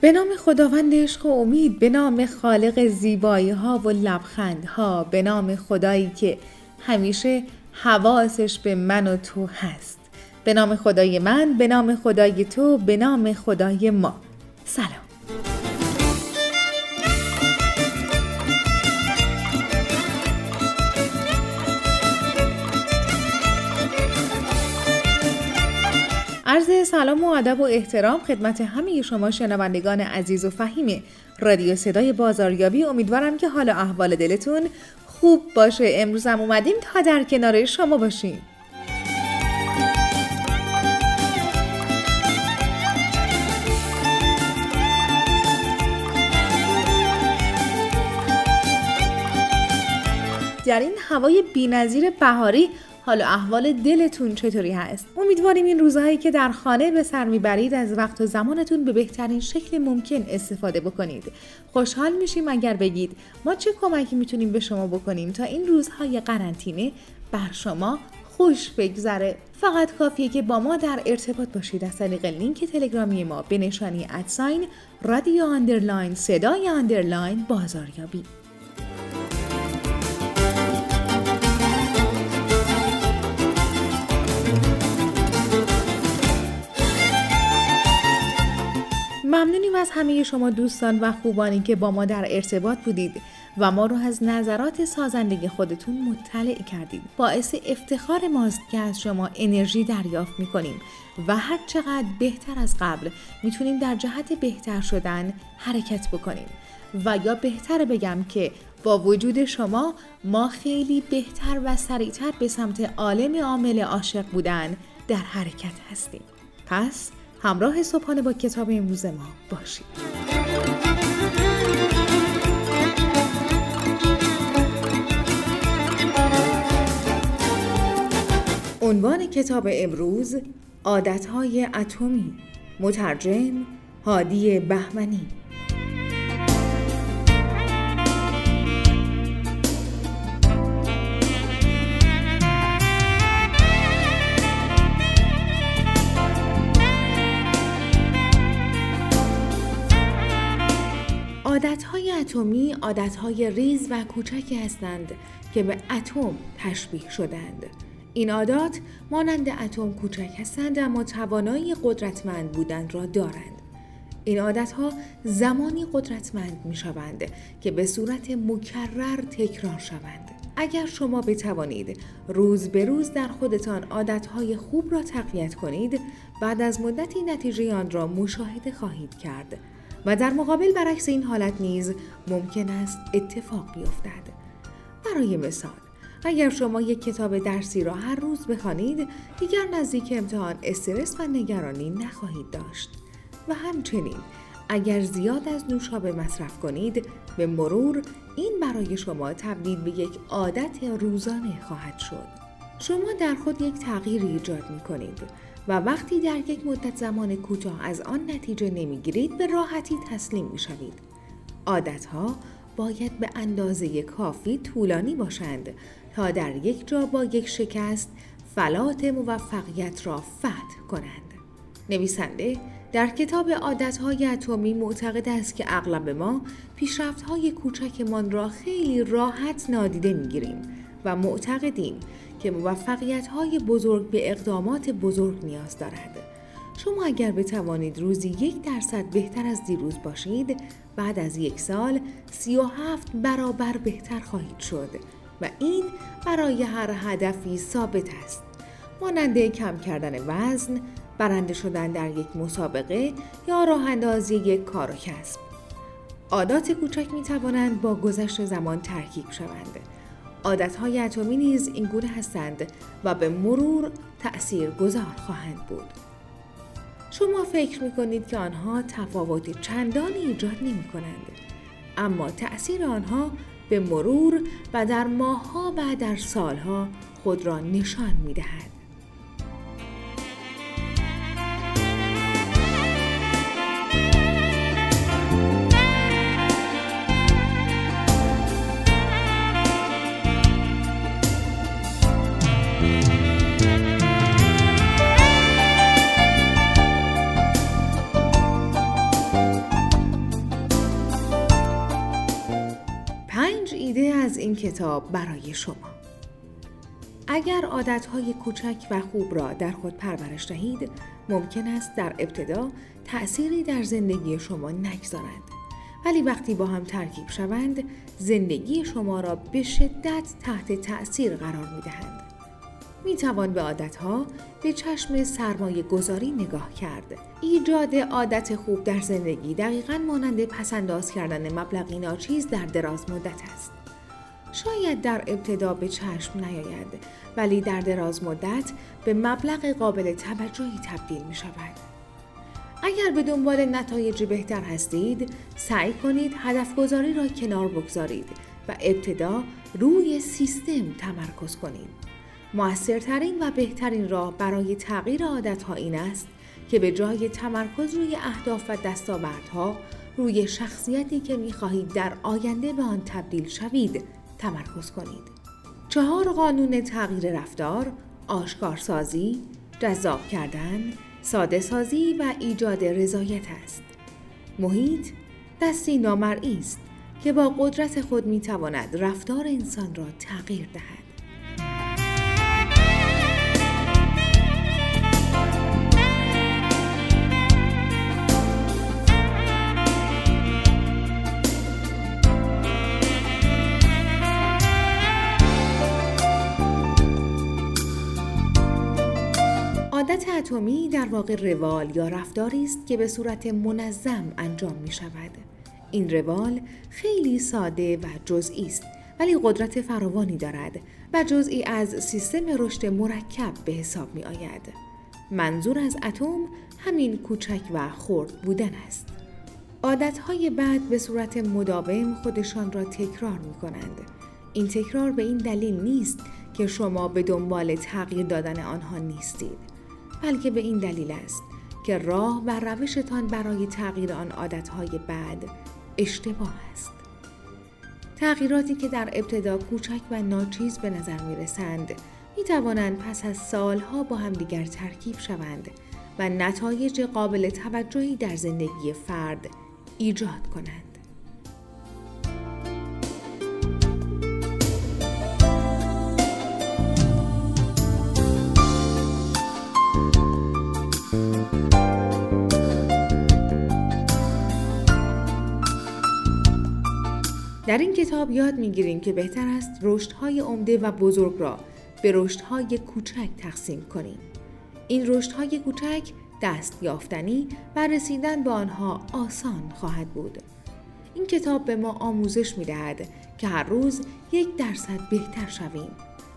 به نام خداوند عشق و امید به نام خالق زیبایی ها و لبخند ها به نام خدایی که همیشه حواسش به من و تو هست. به نام خدای من به نام خدای تو به نام خدای ما. سلام. عرض سلام و ادب و احترام خدمت همه شما شنوندگان عزیز و فهیم رادیو صدای بازاریابی امیدوارم که حال احوال دلتون خوب باشه. امروز هم اومدیم تا در کنار شما باشیم. در این هوای بینظیر بهاری حال و احوال دلتون چطوری هست؟ امیدواریم این روزهایی که در خانه به سر می‌برید از وقت و زمانتون به بهترین شکل ممکن استفاده بکنید. خوشحال میشیم اگر بگید ما چه کمکی می‌تونیم به شما بکنیم تا این روزهای قرنطینه بر شما خوش بگذره فقط کافیه که با ما در ارتباط باشید از طریق لینک تلگرامی ما به نشانی at sign رادیو underline صدای underline بازاریابی ممنونیم از همه شما دوستان و خوبانی که با ما در ارتباط بودید و ما رو از نظرات سازندگی خودتون مطلع کردید. باعث افتخار ماست که از شما انرژی دریافت می‌کنیم و هر چقدر بهتر از قبل می‌تونیم در جهت بهتر شدن حرکت بکنیم. و یا بهتر بگم که با وجود شما ما خیلی بهتر و سریعتر به سمت عالم عامل عاشق بودن در حرکت هستیم. پس همراه صبحانه با کتاب امروز ما باشید. عنوان کتاب امروز عادتهای اتمی مترجم هادی بهمنی عادتهای اتمی عادتهای ریز و کوچکی هستند که به اتم تشبیه شدند. این عادات مانند اتم کوچک هستند اما توانایی قدرتمند بودن را دارند. این عادتها زمانی قدرتمند می شوند که به صورت مکرر تکرار شوند. اگر شما بتوانید روز به روز در خودتان عادتهای خوب را تقویت کنید بعد از مدتی نتیجه آن را مشاهده خواهید کرد و در مقابل برعکس این حالت نیز ممکن است اتفاق بیفتد. برای مثال اگر شما یک کتاب درسی را هر روز بخوانید دیگر نزدیک امتحان استرس و نگرانی نخواهید داشت و همچنین اگر زیاد از نوشابه مصرف کنید به مرور این برای شما تبدیل به یک عادت روزانه خواهد شد شما در خود یک تغییر ایجاد می کنید و وقتی در یک مدت زمان کوتاه از آن نتیجه نمی‌گیرید به راحتی تسلیم می شوید. عادتها باید به اندازه کافی طولانی باشند تا در یک جا با یک شکست فلات موفقیت را فتح کنند. نویسنده در کتاب عادتهای اتمی معتقد است که اغلب ما پیشرفت‌های کوچکمان را خیلی راحت نادیده می‌گیریم و معتقدیم که موفقیت‌های بزرگ به اقدامات بزرگ نیاز دارد. شما اگر بتوانید روزی یک درصد بهتر از دیروز باشید بعد از یک سال سی و هفت برابر بهتر خواهید شد و این برای هر هدفی ثابت است. مانند کم کردن وزن، برنده شدن در یک مسابقه یا راه اندازی یک کار و کسب. عادات کوچک می توانند با گذشت زمان ترکیب شوند. عادتهای اتمی نیز این گونه هستند و به مرور تأثیر گذار خواهند بود. شما فکر می کنید که آنها تفاوت چندانی ایجاد نمی کنند. اما تأثیر آنها به مرور و در ماهها و در سالها خود را نشان می دهد. کتاب برای شما اگر عادتهای کوچک و خوب را در خود پرورش دهید ممکن است در ابتدا تأثیری در زندگی شما نگذارند ولی وقتی با هم ترکیب شوند زندگی شما را به شدت تحت تأثیر قرار می دهند. می توان به عادتها به چشم سرمایه گذاری نگاه کرد. ایجاد عادت خوب در زندگی دقیقا مانند پسنداز کردن مبلغی ناچیز در دراز مدت است. شاید در ابتدا به چشم نیاید ولی در دراز مدت به مبلغ قابل توجهی تبدیل می شود. اگر به دنبال نتایج بهتر هستید سعی کنید هدف گذاری را کنار بگذارید و ابتدا روی سیستم تمرکز کنید. موثرترین و بهترین راه برای تغییر عادتها این است که به جای تمرکز روی اهداف و دستاوردها روی شخصیتی که می خواهید در آینده به آن تبدیل شوید تمرکز کنید. چهار قانون تغییر رفتار، آشکارسازی، جذاب کردن، ساده سازی و ایجاد رضایت است. محیط دستی نامرئی است که با قدرت خود می تواند رفتار انسان را تغییر دهد. اتمی در واقع روال یا رفتاری است که به صورت منظم انجام می شود. این روال خیلی ساده و جزئی است ولی قدرت فراوانی دارد و جزئی از سیستم رشد مرکب به حساب می آید. منظور از اتم همین کوچک و خرد بودن است. عادتهای بعد به صورت مداوم خودشان را تکرار می کنند. این تکرار به این دلیل نیست که شما به دنبال تغییر دادن آنها نیستید. بلکه به این دلیل است که راه و روشتان برای تغییر آن عادتهای بد اشتباه است. تغییراتی که در ابتدا کوچک و ناچیز به نظر می رسند می توانند پس از سالها با همدیگر ترکیب شوند و نتایج قابل توجهی در زندگی فرد ایجاد کنند. در این کتاب یاد می‌گیریم که بهتر است رشدهای عمده و بزرگ را به رشدهای کوچک تقسیم کنیم. این رشدهای کوچک دست یافتنی و رسیدن به آنها آسان خواهد بود. این کتاب به ما آموزش می دهد که هر روز یک درصد بهتر شویم.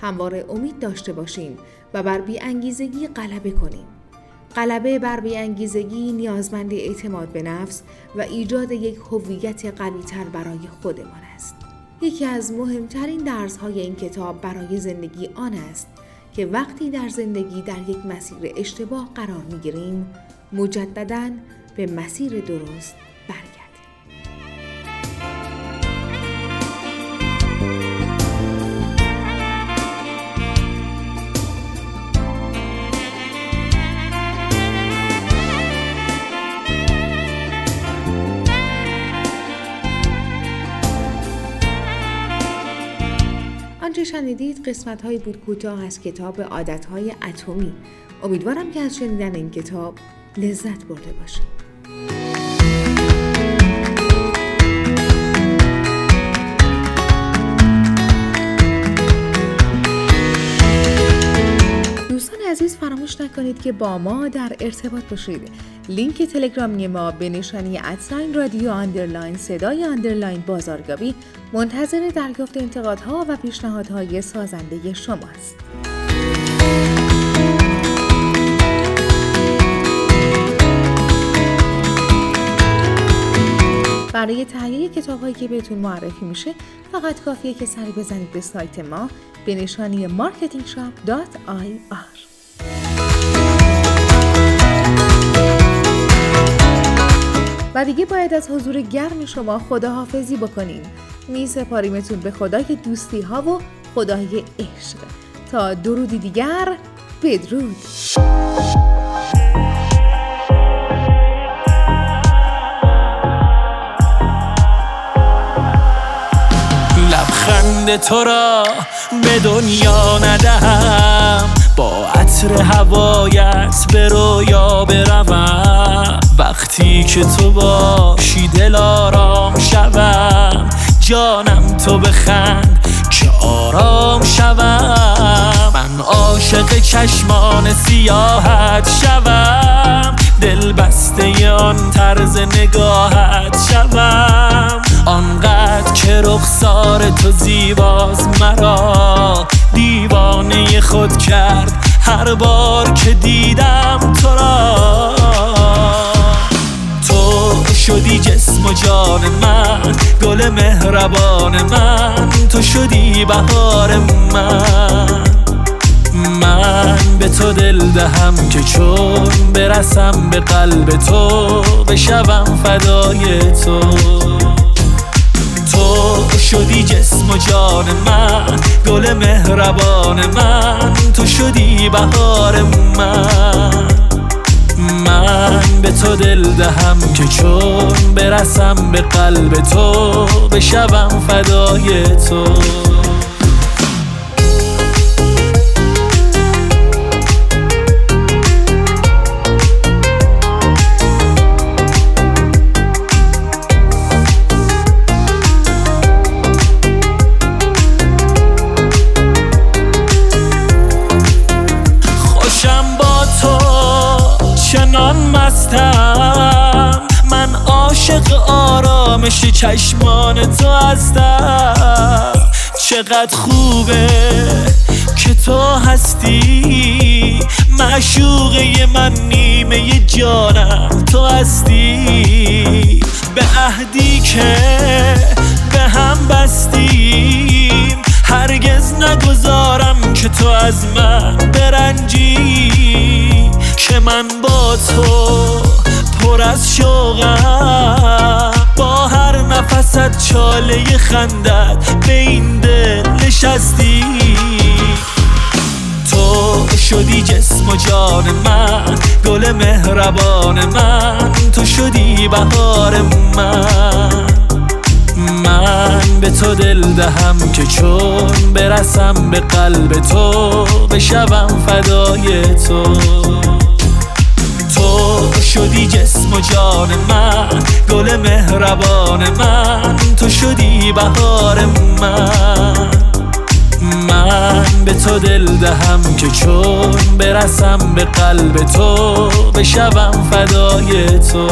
همواره امید داشته باشیم و بر بیانگیزگی غلبه کنیم. غلبه بر بیانگیزگی نیازمند اعتماد به نفس و ایجاد یک هویت قویتر برای خودمان است. یکی از مهمترین درسهای این کتاب برای زندگی آن است که وقتی در زندگی در یک مسیر اشتباه قرار می‌گیریم مجددا به مسیر درست شنیدید قسمت های بود کوتاه از کتاب عادت های اتمی. امیدوارم که از شنیدن این کتاب لذت برده باشید. فراموش نکنید که با ما در ارتباط باشید. لینک تلگرامی ما به نشانی at sign رادیو underline صدای underline بازاریابی منتظر دریافت انتقادها و پیشنهادهای سازنده شماست برای تهیه کتاب هایی که بهتون معرفی میشه فقط کافیه که سری بزنید به سایت ما به نشانی marketingshop.ir و دیگه باید از حضور گرم شما خداحافظی بکنیم. می سپاریمتون به خدای دوستی ها و خدای عشق. تا درودی دیگر بدرود. لبخند تو را به دنیا ندهم. با عطر هوایت به رویا بروم. وقتی که تو باشی دل آرام شوم جانم تو بخند که آرام شوم. من عاشق چشمان سیاحت شوم دل بسته آن طرز نگاهت شوم. آنقدر که رخسار تو زیباز مرا دیوانه خود کرد هر بار که دیدم تو را. شدی جسم و جان من گل مهربان من تو شدی بهار من. من به تو دل دهم که چون برسم به قلب تو بشوم فدای تو. تو شدی جسم و جان من گل مهربان من تو شدی بهار من. من به تو دل دهم که چون برسم به قلب تو بشوم فدای تو. خوشم با تو چنان مستم. من عاشق آرامش چشمان تو هستم. چقدر خوبه که تو هستی. معشوقه من نیمه جانم تو هستی. به عهدی که به هم بستیم. هرگز نگذارم که تو از من برنجی. که من با تو پر از شوقم. با هر نفست چاله خندت به این دل نشستی. تو شدی جسم و جان من گل مهربان من. تو شدی بهار من. من به تو دل دهم که چون برسم به قلب تو بشوم فدای تو. تو شدی جسم و جان من گل مهربان من تو شدی بهار من. من به تو دل دهم که چون برسم به قلب تو بشوم فدای تو.